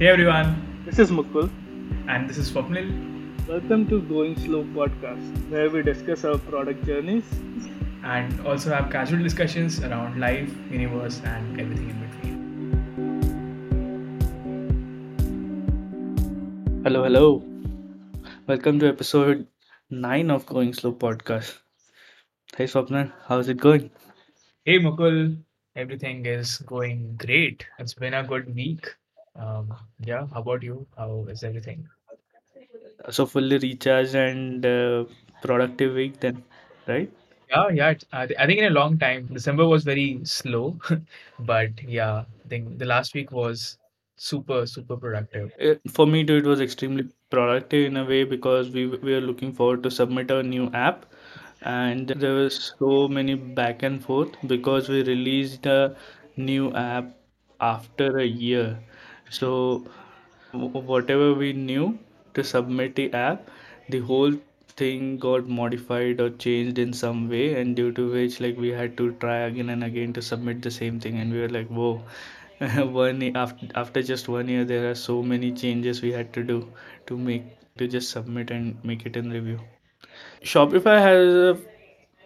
Hey everyone, This is Mukul. and this is Swapnil. Welcome to Going Slow podcast, where we discuss our product journeys. and also have casual discussions around life, universe, and everything in between. Hello, hello. Welcome to episode 9 of Going Slow podcast. Hey Swapnil, how's it going? Hey Mukul, everything is going great. It's been a good week. Um, yeah, how about you? How is everything? So fully recharged and uh, productive week then, right? Yeah, yeah. It's, I, thi- I think in a long time, December was very slow, but yeah, I think the last week was super, super productive. Uh, For me too, it was extremely productive in a way because we we are looking forward to submit a new app and there was so many back and forth because we released a new app after a year. So whatever we knew to submit the app, the whole thing got modified or changed in some way, and due to which like we had to try again and again to submit the same thing, and we were like, whoa. One after after just one year, there are so many changes we had to do to make to just submit and make it in review. Shopify has a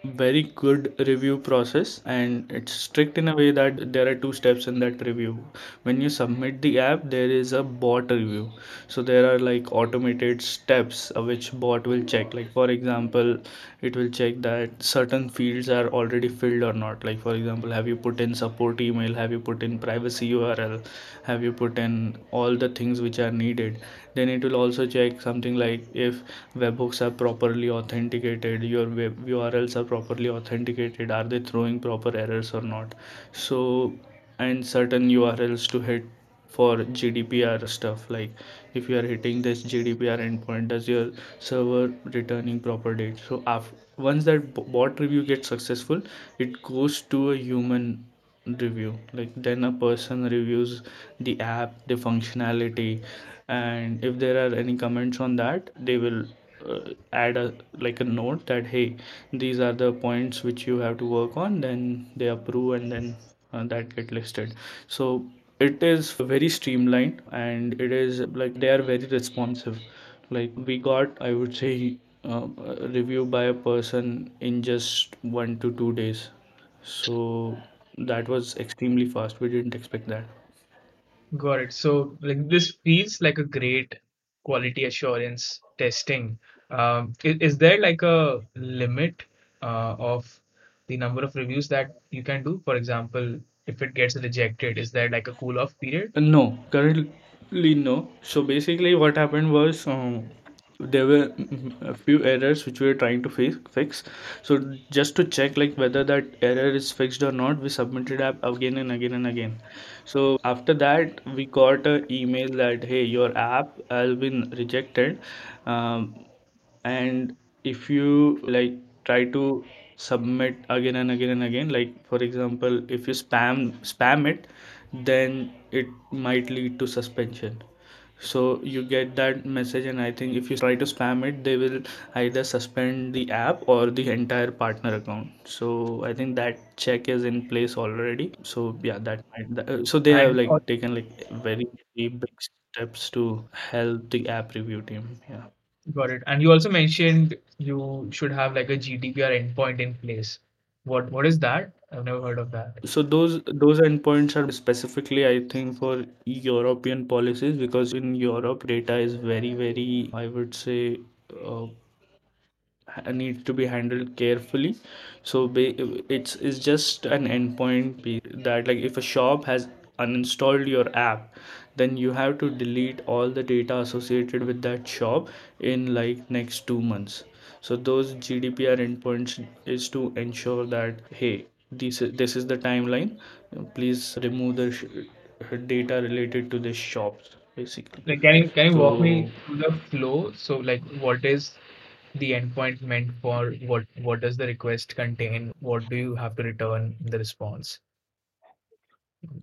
very good review process and it's strict in a way that there are two steps in that review. When you submit the app, there is a bot review. So there are like automated steps uh, which bot will check. Like for example, it will check that certain fields are already filled or not. Like for example, have you put in support email? Have you put in privacy URL? Have you put in all the things which are needed? Then it will also check something like if webhooks are properly authenticated your web urls are properly authenticated are they throwing proper errors or not? So and certain urls to hit for gdpr stuff like if you are hitting this gdpr endpoint does your server returning proper date? So af- once that bot review gets successful it goes to a human review. Like then a person reviews the app the functionality and if there are any comments on that they will uh, add a like a note that hey these are the points which you have to work on then they approve and then uh, that get listed. So it is very streamlined and it is like they are very responsive. Like we got i would say uh, review by a person in just one to two days. So that was extremely fast we didn't expect that Got it. So, like, this feels like a great quality assurance testing. Um, is, is there like a limit uh, of the number of reviews that you can do? For example, if it gets rejected, is there like a cool off period? No, currently no. So basically, what happened was um, there were mm, a few errors which we were trying to fix. Fix. So just to check like whether that error is fixed or not, we submitted app again and again and again. So after that, we got a email that hey, your app has been rejected. Um, and if you like try to submit again and again and again like for example if you spam spam it then it might lead to suspension so you get that message and i think if you try to spam it they will either suspend the app or the entire partner account so i think that check is in place already so yeah that might that, uh, so they have like taken like very, very big steps to help the app review team yeah got it. And you also mentioned you should have like a GDPR endpoint in place. What what is that? I've never heard of that. So those those endpoints are specifically, I think, for European policies because in Europe data is very, very, I would say, uh, needs to be handled carefully. So it's it's just an endpoint that like if a shop has uninstalled your app, then you have to delete all the data associated with that shop in like next two months. So those GDPR endpoints is to ensure that hey, this is, this is the timeline. Please remove the sh- data related to the shops basically. Like, can you can you walk me through the flow? So, like, what is the endpoint meant for? What what does the request contain? What do you have to return in the response?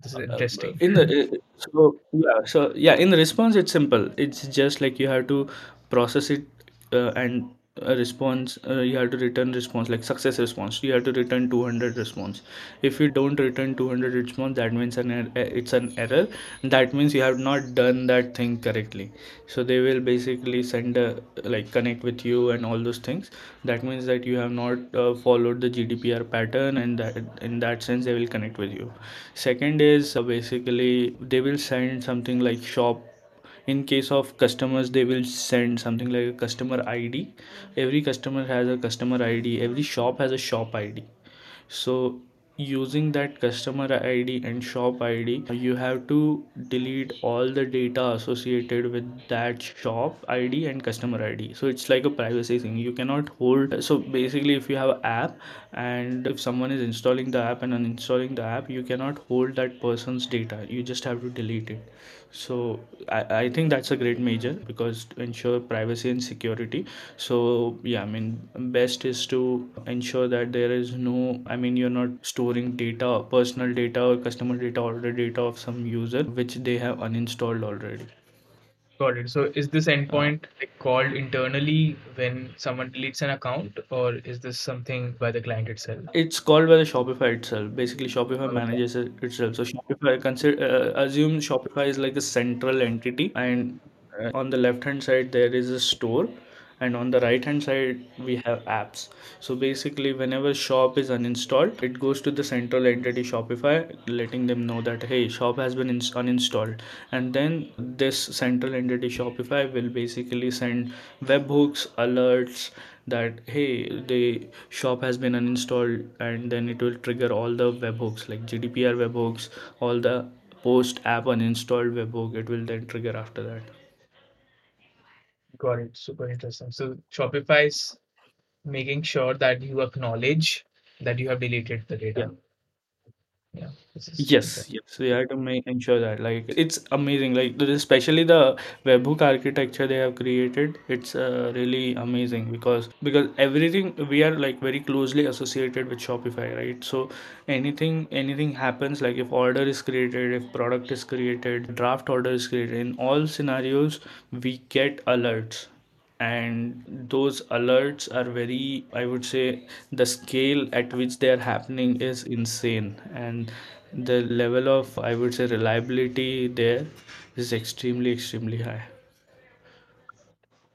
This is Uh, interesting. in the uh, so yeah so yeah in the response it's simple it's just like you have to process it uh, and a response uh, you have to return response like success response. You have to return 200 response. If you don't return 200 response that means an er- it's an error. That means you have not done that thing correctly. So they will basically send a like connect with you and all those things. That means that you have not uh, followed the gdpr pattern and that in that sense they will connect with you. Second is uh, basically they will send something like shop in case of customers they will send something like a customer id every customer has a customer id every shop has a shop id so using that customer id and shop id you have to delete all the data associated with that shop id and customer id so it's like a privacy thing. You cannot hold so basically if you have an app and if someone is installing the app and uninstalling the app you cannot hold that person's data. You just have to delete it so I, I think that's a great major because to ensure privacy and security. So yeah i mean best is to ensure that there is no i mean you're not storing data personal data or customer data or the data of some user which they have uninstalled already Got it. So is this uh, endpoint like called internally when someone deletes an account, or is this something by the client itself? it's called by the shopify itself basically shopify Okay. manages it itself so shopify consider uh, assume shopify is like a central entity and uh, on the left hand side there is a store and on the right hand side we have apps. So basically whenever shop is uninstalled it goes to the central entity shopify letting them know that hey shop has been uninstalled. And then this central entity shopify will basically send webhooks alerts that hey the shop has been uninstalled and then it will trigger all the webhooks like gdpr webhooks all the post app uninstalled webhook it will then trigger after that Got it. Super interesting. So Shopify is making sure that you acknowledge that you have deleted the data. Yeah, this is Yes, interesting. yes, we have to make ensure that like it's amazing. Like the- especially the webhook architecture they have created, it's uh, really amazing because because everything we are like very closely associated with Shopify, right? So anything anything happens like if order is created, if product is created, draft order is created, in all scenarios we get alerts and those alerts are very i would say the scale at which they are happening is insane. And the level of i would say reliability there is extremely extremely high.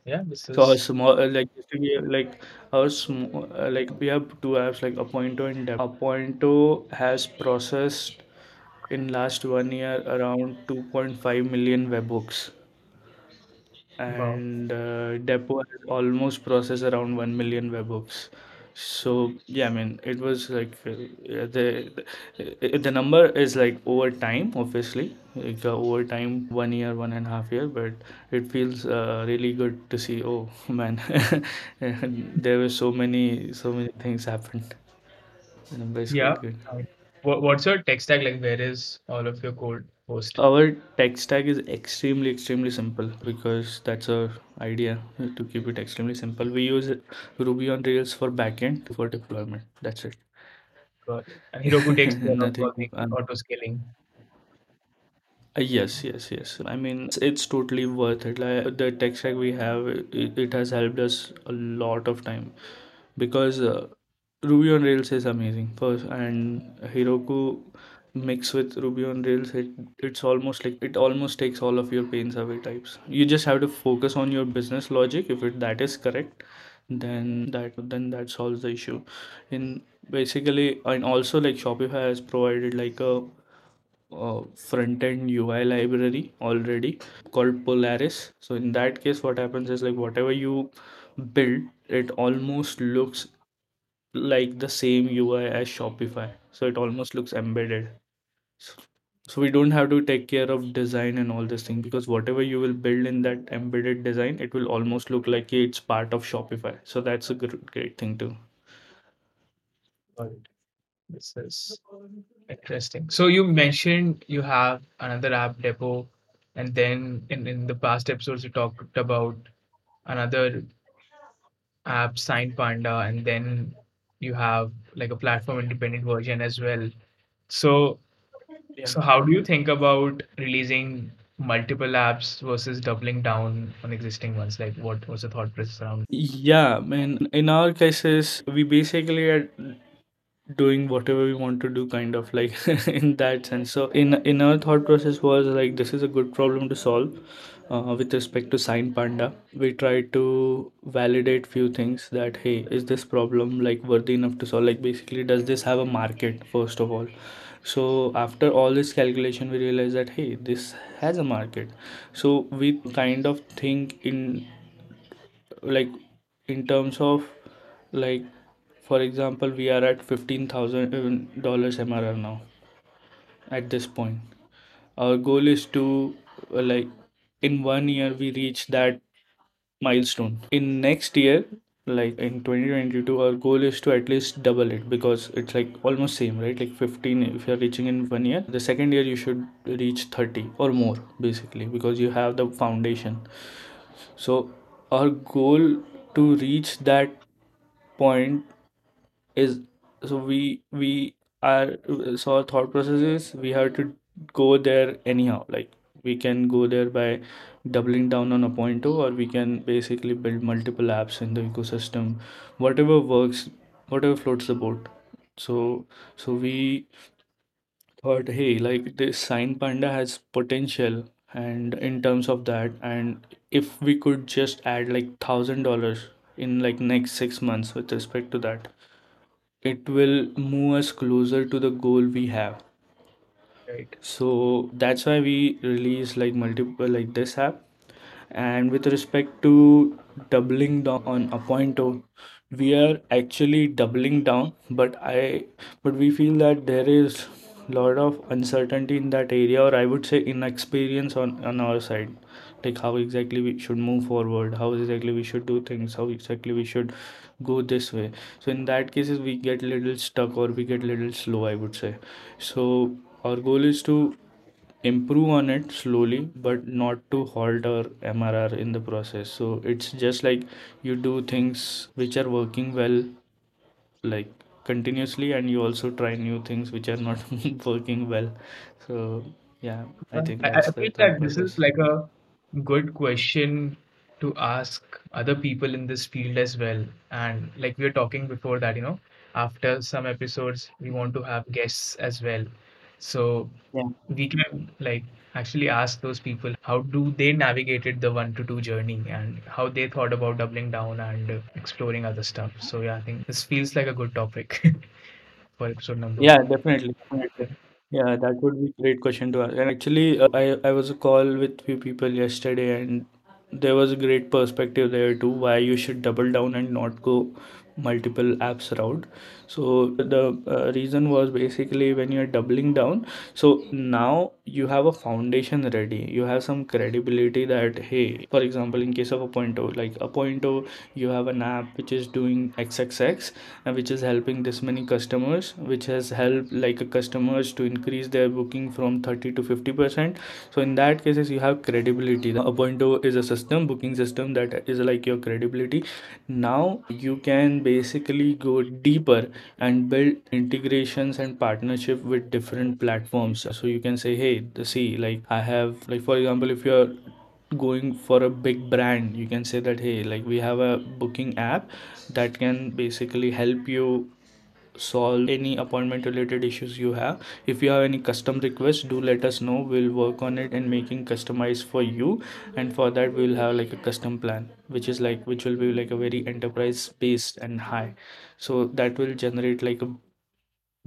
Yeah, this so our small uh, like just like our small uh, like we have two apps like appointo and Dep- appointo has processed in last one year around 2.5 million webhooks wow. and uh, Depot has almost processed around 1 million webhooks. So yeah, I mean it was like uh, the the the number is like over time, obviously, like uh, over time, one year, one and a half year, but it feels uh, really good to see. Oh man, there were so many so many things happened. The number is Yeah. good. What, what's your tech stack like? Where is all of your code hosted? Our tech stack is extremely, extremely simple because that's our idea to keep it extremely simple. We use Ruby on Rails for backend for deployment. That's it. Got it. And Heroku takes care of Nothing. all the auto scaling. uh, yes, yes, yes. I mean, it's totally worth it. Like the tech stack we have, it, it has helped us a lot of time because uh, Ruby on Rails is amazing. First, and Heroku mix with Ruby on Rails, it it's almost like it almost takes all of your pains away types. You just have to focus on your business logic. If it that is correct, then that then that solves the issue. In basically, and also like Shopify has provided like a, a front-end UI library already called Polaris. So in that case, what happens is like whatever you build, it almost looks like the same UI as Shopify. So it almost looks embedded. So so we don't have to take care of design and all this thing because whatever you will build in that embedded design, it will almost look like it's part of Shopify. So that's a gr- great thing too. This is interesting. So you mentioned you have another app depot, and then in, in the past episodes you talked about another app, Sign Panda, and then you have like a platform independent version as well. So Yeah. so how do you think about releasing multiple apps versus doubling down on existing ones? Like, what was the thought process around? Yeah, I mean, in our cases, we basically are doing whatever we want to do, kind of like in that sense. So, in in our thought process was like this is a good problem to solve. Uh, with respect to Sign Panda, we tried to validate few things that hey, is this problem like worthy enough to solve? Like basically, does this have a market first of all? So after all this calculation, we realized that hey, this has a market. So we kind of think in like in terms of like for example we are at $15000 mrr now at this point our goal is to uh, like in one year we reach that milestone. In next year like in 2022 our goal is to at least double it because it's like almost same right? Like 15 if you're reaching in one year the second year you should reach 30 or more basically because you have the foundation. So our goal to reach that point is so we we are so our thought process is we have to go there anyhow like we can go there by doubling down on Appointo or we can basically build multiple apps in the ecosystem. Whatever works whatever floats the boat. So so we thought hey like this sign panda has potential and in terms of that and if we could just add like thousand dollars in like next six months with respect to that it will move us closer to the goal we have Right. so that's why we release like multiple like this app and with respect to doubling down on Appointo, we are actually doubling down, but I but we feel that there is lot of uncertainty in that area, or I would say inexperience on on our side. Like how exactly we should move forward, how exactly we should do things, how exactly we should go this way. So in that cases we get little stuck or we get little slow, I would say. So our goal is to improve on it slowly but not to halt our mrr in the process so it's just like you do things which are working well like continuously and you also try new things which are not working well so yeah i think I, that's I feel that this is like a good question to ask other people in this field as well. And like we were talking before that, you know, after some episodes, we want to have guests as well. So yeah we can like actually ask those people how do they navigated the one to two journey and how they thought about doubling down and uh, exploring other stuff. So yeah, I think this feels like a good topic for episode number Yeah, one. definitely, definitely. Yeah, that would be great question to ask. And actually, uh, I I was a call with few people yesterday, and there was a great perspective there too. Why you should double down and not go multiple apps route. So the uh, reason was basically when you're doubling down. So now you have a foundation ready. You have some credibility that hey, for example, in case of a Appointo, like Appointo, you have an app which is doing XXX and which is helping this many customers which has helped like a customers to increase their booking from 30 to 50 percent so in that cases you have credibility the Appointo is a system booking system that is like your credibility now you can basically go deeper and build integrations and partnership with different platforms. So you can say hey see like i have like for example if you're going for a big brand you can say that hey like we have a booking app that can basically help you solve any appointment related issues you have. If you have any custom requests do let us know. We'll work on it and making customized for you. And for that we'll have like a custom plan which is like which will be like a very enterprise based and high. So that will generate like a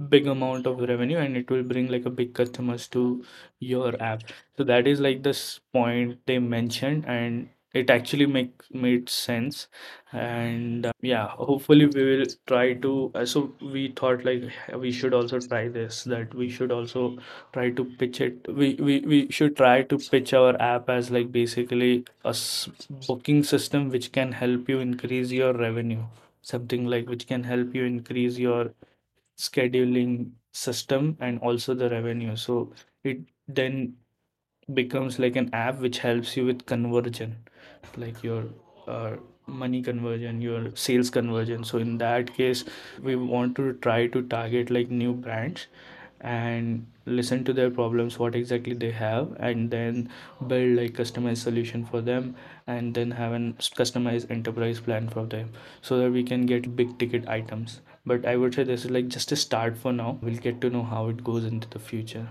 big amount of revenue and it will bring like a big customers to your app. So that is like this point they mentioned and it actually make made sense. And uh, yeah hopefully we will try to uh, so we thought like we should also try this that we should also try to pitch it. We we, we should try to pitch our app as like basically a booking system which can help you increase your revenue. Something like which can help you increase your scheduling system and also the revenue. So it then becomes like an app which helps you with conversion like your uh, money conversion your sales conversion. So in that case we want to try to target like new brands and listen to their problems what exactly they have and then build like customized solution for them and then have an customized enterprise plan for them so that we can get big ticket items. But i would say this is like just a start for now. We'll get to know how it goes into the future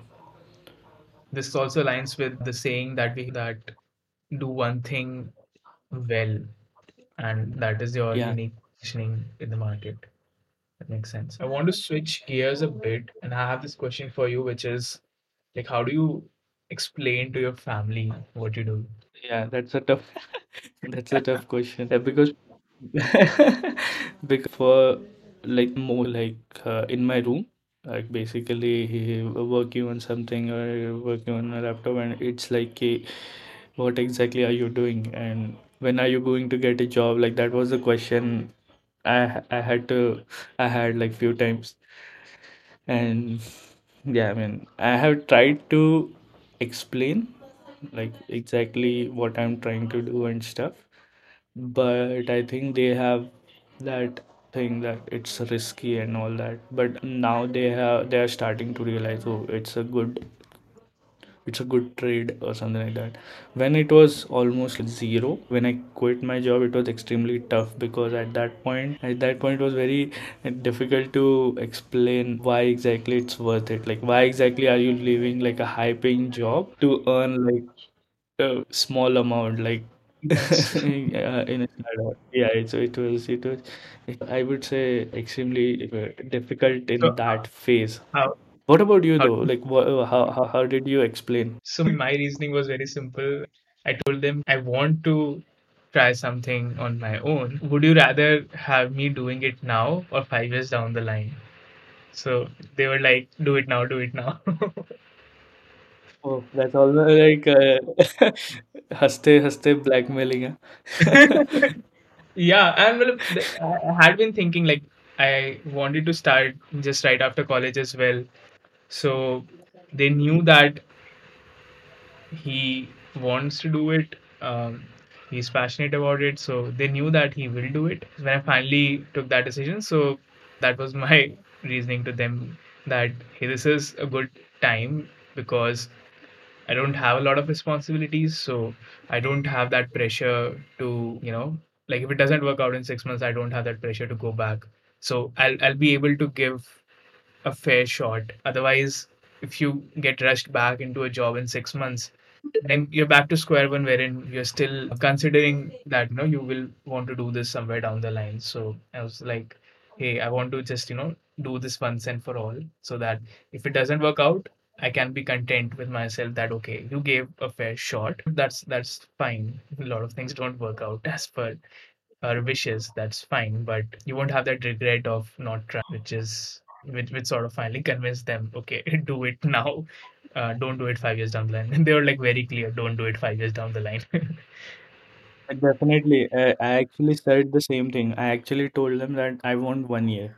This also aligns with the saying that we that do one thing well, and that is your yeah unique positioning in the market. That makes sense. I want to switch gears a bit, and I have this question for you, which is like, how do you explain to your family what you do? yeah that's a tough that's a tough question Uh, because because for like more like uh, in my room like basically working on something or working on a laptop and it's like what exactly are you doing? And when are you going to get a job? Like that was the question I I had to I had like few times. And yeah I mean I have tried to explain like exactly what I'm trying to do and stuff but I think they have that thing that it's risky and all that but now they have they are starting to realize oh it's a good it's a good trade or something like that when it was almost zero when i quit my job it was extremely tough because at that point at that point it was very difficult to explain why exactly it's worth it like why exactly are you leaving like a high paying job to earn like a small amount like. Yeah, in a startup. Yeah, so it was it was I would say extremely uh, difficult So in that phase. how What about you how though? Like what how how, how did you explain? so my reasoning was very simple. I told them I want to try something on my own. Would you rather have me doing it now or five years down the line? So they were like, do it now, do it now. Oh, that's almost like uh, haste blackmailing. Yeah, and well, I I had been thinking like I wanted to start just right after college as well. So they knew that he wants to do it. Um, he's passionate about it, so they knew that he will do it. When I finally took that decision, so that was my reasoning to them that hey, this is a good time because I don't have a lot of responsibilities, so I don't have that pressure to, you know, like if it doesn't work out in six months, I don't have that pressure to go back. So I'll I'll be able to give a fair shot. Otherwise, if you get rushed back into a job in six months, then you're back to square one, wherein you're still considering that you know you will want to do this somewhere down the line. So I was like, hey, I want to just you know do this once and for all, so that if it doesn't work out, I can be content with myself that okay, you gave a fair shot. That's that's fine. A lot of things don't work out as per our wishes, that's fine, but you won't have that regret of not trying, which is which which sort of finally convinced them, okay, do it now. Uh, don't do it five years down the line. And they were like very clear, don't do it five years down the line. Definitely. I, I actually said the same thing. I actually told them that I want one year.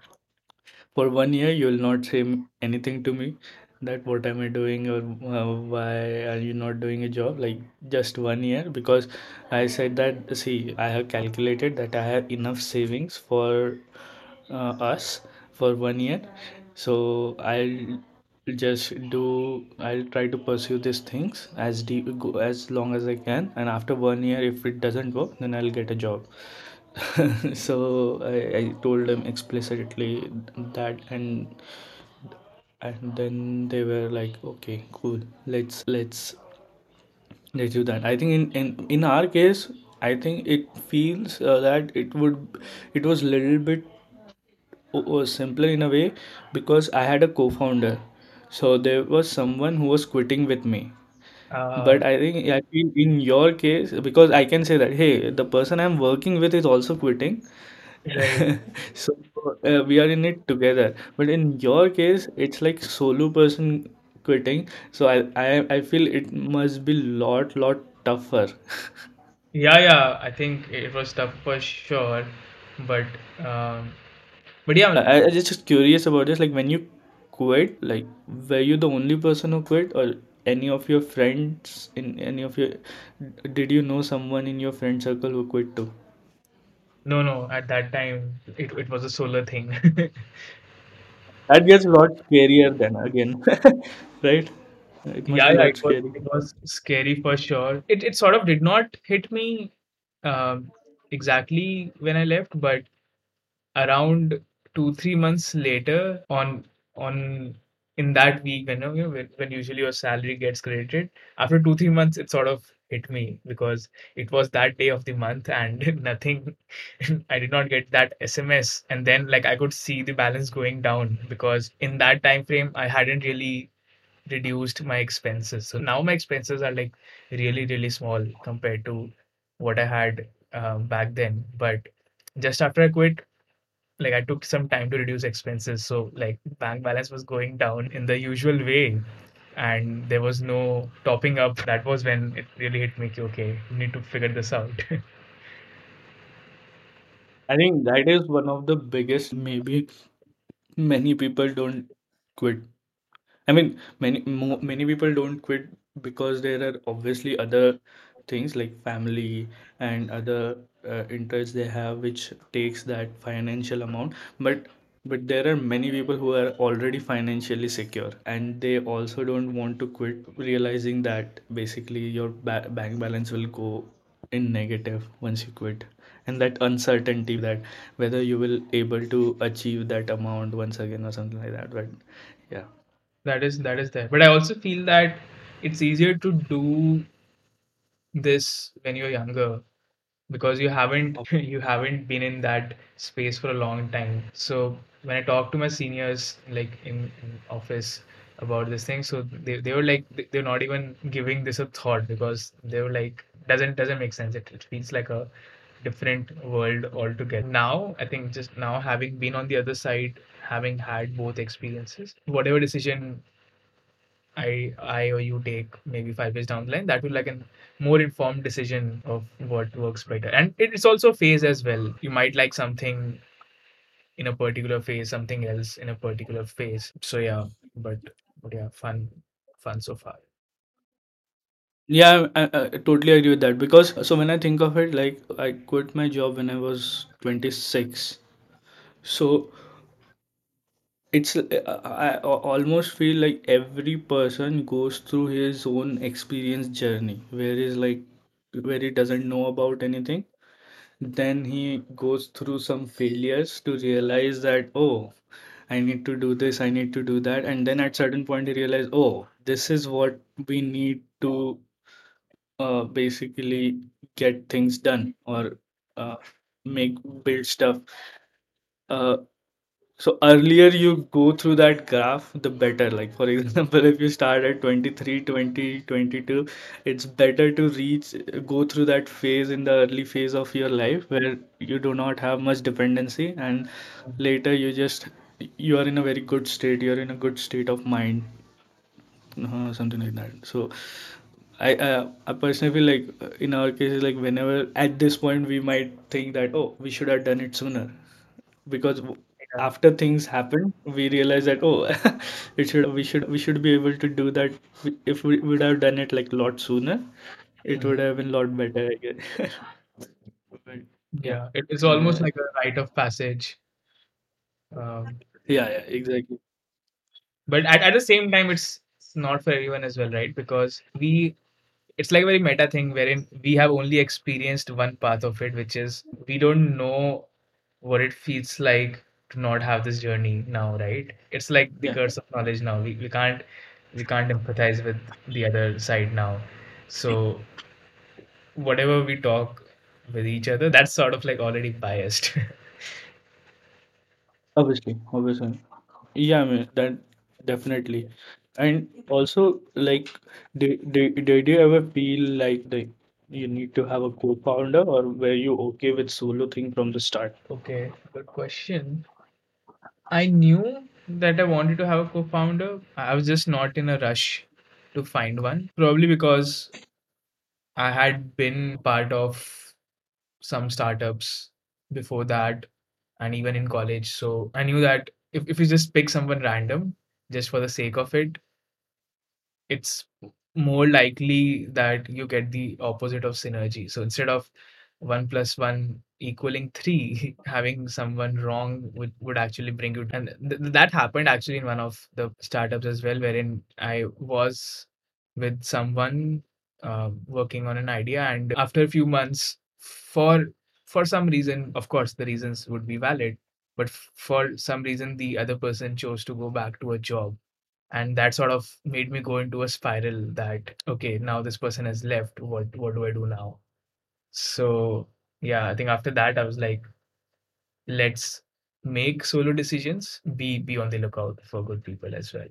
For one year, you will not say anything to me that what am I doing or uh, why are you not doing a job? Like just one year because I said that, see, I have calculated that I have enough savings for uh, us for one year. So I'll just do, I'll try to pursue these things as deep, as long as I can. And after one year, if it doesn't work, then I'll get a job. so I, I told them explicitly that and and then they were like okay cool. Let's let's let's do that. I think in in, in our case i think it feels uh, that it would it was a little bit o- simpler in a way because i had a co-founder. So there was someone who was quitting with me. Uh, but I think I feel in your case, because I can say that, hey, the person I'm working with is also quitting. Right. So uh, we are in it together. But in your case, it's like solo person quitting. So I, I, I feel it must be lot, lot tougher. Yeah, yeah. I think it was tough for sure, but um, but yeah, I, I just just curious about this. Like when you quit, like were you the only person who quit, or any of your friends in any of your, did you know someone in your friend circle who quit too? No, no. At that time, it it was a solar thing. That gets a lot scarier then again, right? It must Yeah, be a yeah, lot it was scary. it was scary for sure. It it sort of did not hit me um, exactly when I left, but around two three months later on on in that week when you know, when, usually your salary gets credited after two three months it sort of hit me because it was that day of the month and nothing i did not get that sms and then like i could see the balance going down because in that time frame i hadn't really reduced my expenses. So now my expenses are like really really small compared to what i had um, back then. But just after i quit like I took some time to reduce expenses. So like bank balance was going down in the usual way and there was no topping up. That was when it really hit me. Okay, you need to figure this out. I think that is one of the biggest maybe many people don't quit. I mean, many many people don't quit because there are obviously other things like family and other uh, interests they have which takes that financial amount. But but there are many people who are already financially secure and they also don't want to quit, realizing that basically your ba bank balance will go in negative once you quit. And that uncertainty that whether you will able to achieve that amount once again or something like that. But yeah. that is that is there. But I also feel that it's easier to do this when you're younger because you haven't oh. you haven't been in that space for a long time. So when i talk to my seniors like in, in office about this thing so they, they were like they- they're not even giving this a thought because they were like doesn't doesn't make sense. It, it feels like a different world altogether. Now i think just now having been on the other side having had both experiences whatever decision I I or you take maybe five years down the line, that will like a more informed decision of what works better. And it's also phase as well. You might like something in a particular phase, something else in a particular phase. So yeah, but but yeah, fun fun so far. Yeah, I, I I totally agree with that because so when I think of it, like I quit my job when I was 26. So it's uh, I almost feel like every person goes through his own experience journey where he's like where he doesn't know about anything. Then he goes through some failures to realize that oh, I need to do this, I need to do that, and then at certain point he realized oh, this is what we need to uh, basically get things done or uh, make build stuff. Uh, so earlier you go through that graph, the better. Like for example, if you start at 23, 20, 22, it's better to reach, go through that phase in the early phase of your life where you do not have much dependency, and later you just you are in a very good state. You're in a good state of mind, uh, something like that. So I, uh, I personally feel like in our case, like whenever at this point we might think that oh we should have done it sooner because. After things happen we realize that oh it should we should we should be able to do that if we would have done it like a lot sooner it would Mhm. have been a lot better I guess. But yeah, Yeah. It's almost like a rite of passage. Um, yeah, yeah, exactly. but at, at the same time, it's not for everyone as well, right? Because we it's like a very meta thing wherein we have only experienced one path of it, which is we don't know what it feels like to not have this journey now, right? It's like the Yeah, curse of knowledge now. We, we can't we can't empathize with the other side now. So whatever we talk with each other, that's sort of like already biased. obviously, obviously. Yeah, I mean that definitely. And also, like, did, did, did you ever feel like the you need to have a co-founder, or were you okay with solo thing from the start? Okay, good question. I knew that I wanted to have a co-founder. I was just not in a rush to find one. Probably because I had been part of some startups before that and even in college. So I knew that if, if you just pick someone random just for the sake of it, it's more likely that you get the opposite of synergy. So instead of one plus one equaling three, having someone wrong would, would actually bring you. And th- that happened actually in one of the startups as well, wherein I was with someone uh, working on an idea, and after a few months, for for some reason, of course, the reasons would be valid, but f- for some reason, the other person chose to go back to a job. And that sort of made me go into a spiral that okay now this person has left. What what do i do now so yeah i think after that i was like let's make solo decisions be be on the lookout for good people as well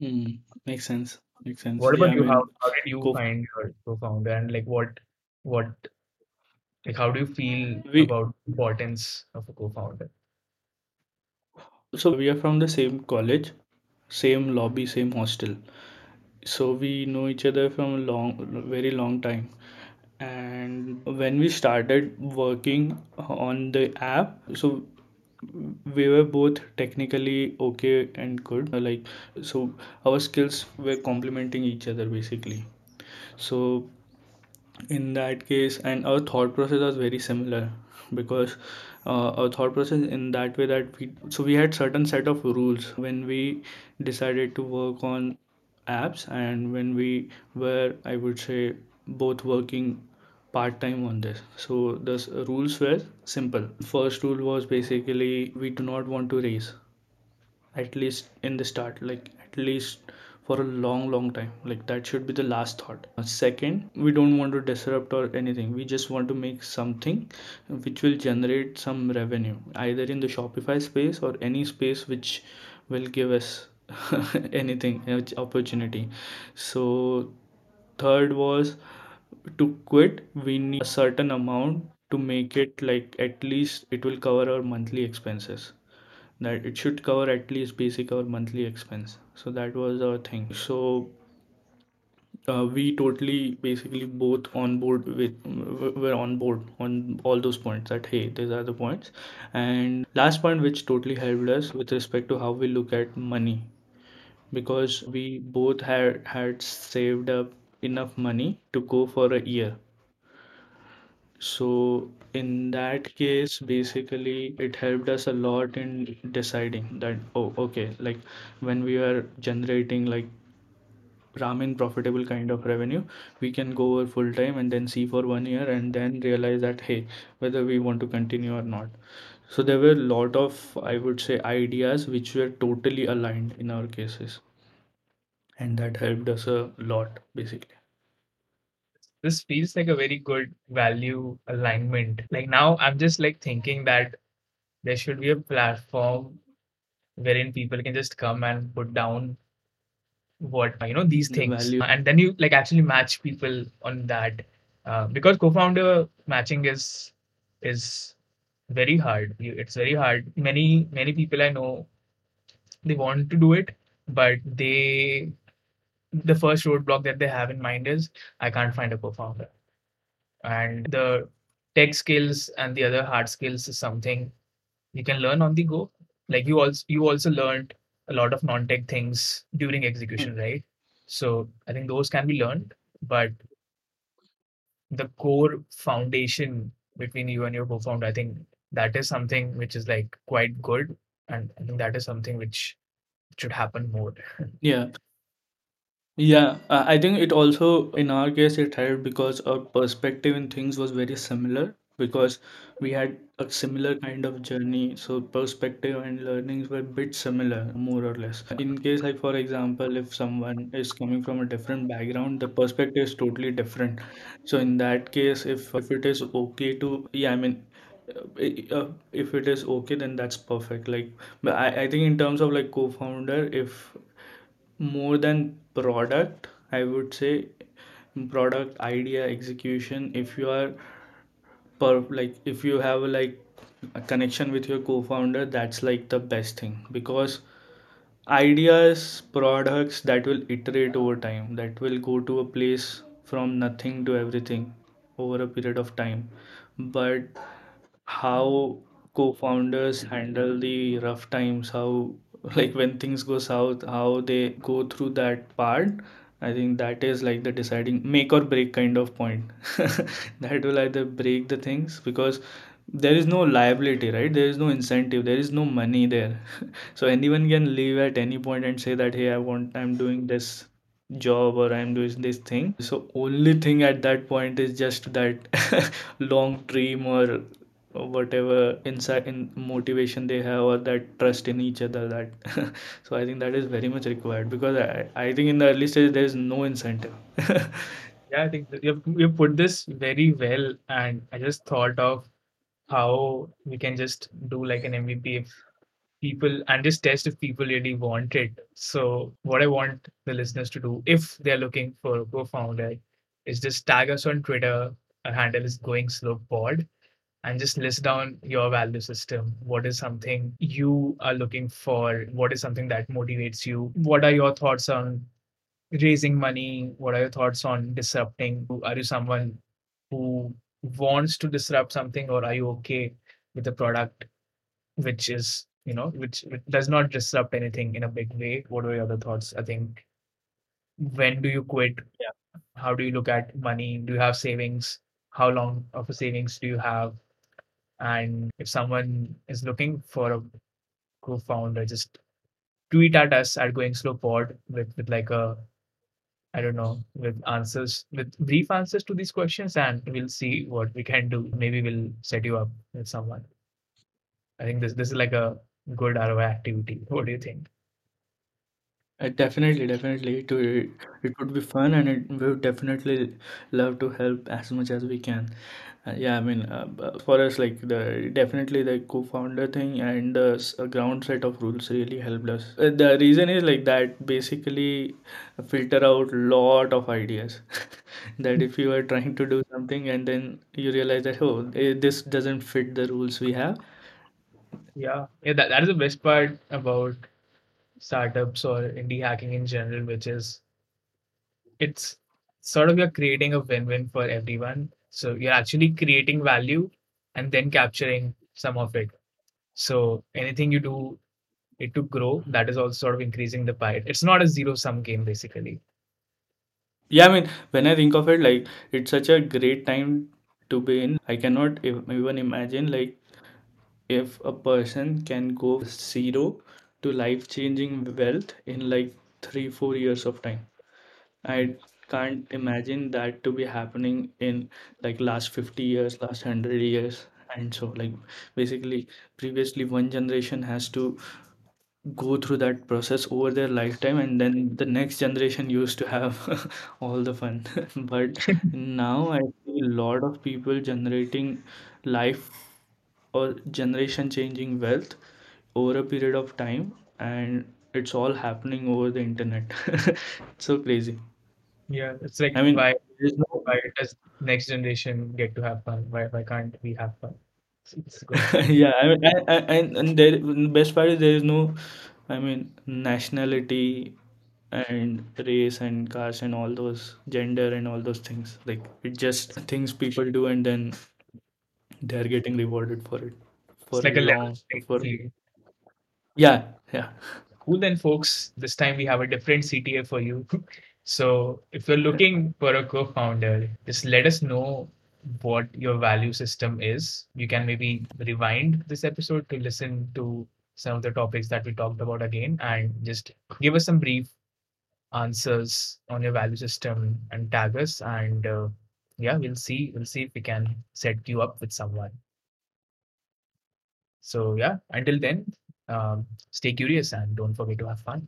Hmm. Makes sense. Makes sense. what Yeah, about I you how mean, how did you co find your co-founder and like what what like how do you feel we about importance of a co-founder so we are from the same college, same lobby, same hostel. So we know each other from a long, very long time. And when we started working on the app, so we were both technically okay and good. Like, so our skills were complementing each other basically. So in that case and our thought process was very similar because uh, our thought process in that way that we so we had certain set of rules when we decided to work on apps and when we were i would say both working part time on this. So the rules were simple. First rule was basically we do not want to raise at least in the start like at least for a long long time. Like that should be the last thought. Second we don't want to disrupt or anything. We just want to make something which will generate some revenue either in the shopify space or any space which will give us anything opportunity. So third was to quit. We need a certain amount to make it like at least it will cover our monthly expenses. That it should cover at least basic or monthly expense. So that was our thing. So uh, we totally basically both on board with were on board on all those points that hey these are the points. And last point which totally helped us with respect to how we look at money because we both had had saved up enough money to go for a year. So in that case, basically, it helped us a lot in deciding that, oh, okay, like when we are generating like ramen profitable kind of revenue, we can go over full time and then see for one year and then realize that, hey, whether we want to continue or not. So there were a lot of, I would say, ideas which were totally aligned in our cases, and that helped us a lot, basically. this feels like a very good value alignment like now i'm just like thinking that there should be a platform wherein people can just come and put down what you know these The things. value. and then you like actually match people on that uh, because co-founder matching is is very hard. It's very hard. Many many people i know they want to do it but they the first roadblock that they have in mind is i can't find a co-founder. And the tech skills and the other hard skills is something you can learn on the go. Like you also you also learned a lot of non-tech things during execution right? So i think those can be learned but the core foundation between you and your co-founder i think that is something which is like quite good and i think that is something which should happen more. Yeah, Yeah, uh, I think it also, in our case, it helped because our perspective in things was very similar because we had a similar kind of journey. So perspective and learnings were a bit similar, more or less. In case, like for example, if someone is coming from a different background, the perspective is totally different. So in that case, if if it is okay to, yeah, I mean, uh, uh, if it is okay, then that's perfect. Like, but I, I think in terms of like co-founder, if more than product i would say product idea execution if you are per like if you have like a connection with your co-founder that's like the best thing. Because ideas products that will iterate over time that will go to a place from nothing to everything over a period of time. But how co-founders handle the rough times how like when things go south how they go through that part I think that is like the deciding make or break kind of point. That will either break the things because there is no liability, right? There is no incentive, there is no money there. So anyone can leave at any point and say that, hey, I want, I'm doing this job or I'm doing this thing. So only thing at that point is just that long dream or whatever insight in motivation they have or that trust in each other that so i think that is very much required because i, I think in the early stage there is no incentive Yeah, I think you've, you put this very well, and I just thought of how we can just do like an MVP if people and just test if people really want it. So, what I want the listeners to do if they're looking for a co-founder is just tag us on Twitter. Our handle is Going Slow Pod, and just list down your value system. What is something you are looking for? What is something that motivates you? What are your thoughts on raising money? What are your thoughts on disrupting? Are you someone who wants to disrupt something, or are you okay with a product which is, you know, which, which does not disrupt anything in a big way? What are your other thoughts? I think when do you quit? Yeah. How do you look at money? Do you have savings? How long of a savings do you have? And if someone is looking for a co-founder, just tweet at us at Going Slow Pod with with like a I don't know, with answers, with brief answers to these questions, and we'll see what we can do. Maybe we'll set you up with someone. I think this this is like a good ROI activity. What do you think? Uh, definitely definitely it would, it would be fun and it, we would definitely love to help as much as we can uh, yeah i mean uh, for us like the definitely the co-founder thing and the uh, ground set of rules really helped us. Uh, the reason is like that basically filter out lot of ideas. That if you are trying to do something and then you realize that oh eh, this doesn't fit the rules we have. Yeah, yeah, that, that is the best part about startups or indie hacking in general, which is it's sort of you're creating a win-win for everyone. So you're actually creating value and then capturing some of it. So anything you do it to grow, that is also sort of increasing the pie. It's not a zero-sum game, basically. yeah i mean when i think of it like it's such a great time to be in i cannot even imagine like if a person can go zero to life changing wealth in like three four years of time i can't imagine that to be happening in like last 50 years last 100 years and so like basically previously one generation has to go through that process over their lifetime and then the next generation used to have all the fun. But now i see a lot of people generating life or generation changing wealth over a period of time and it's all happening over the internet. So crazy Yeah, it's like i mean why there's no why does next generation get to have fun? Why why can't we have fun? It's, it's yeah i mean and, and, and there the best part is there is no i mean nationality and race and caste and all those gender and all those things like it just things people do and then they're getting rewarded for it It's for like a long for yeah yeah Cool then, folks. This time we have a different CTA for you. So if you're looking for a co-founder, just let us know what your value system is. You can maybe rewind this episode to listen to some of the topics that we talked about again and just give us some brief answers on your value system and tag us. And uh, yeah, we'll see. We'll see if we can set you up with someone. So yeah, until then, um, stay curious and don't forget to have fun.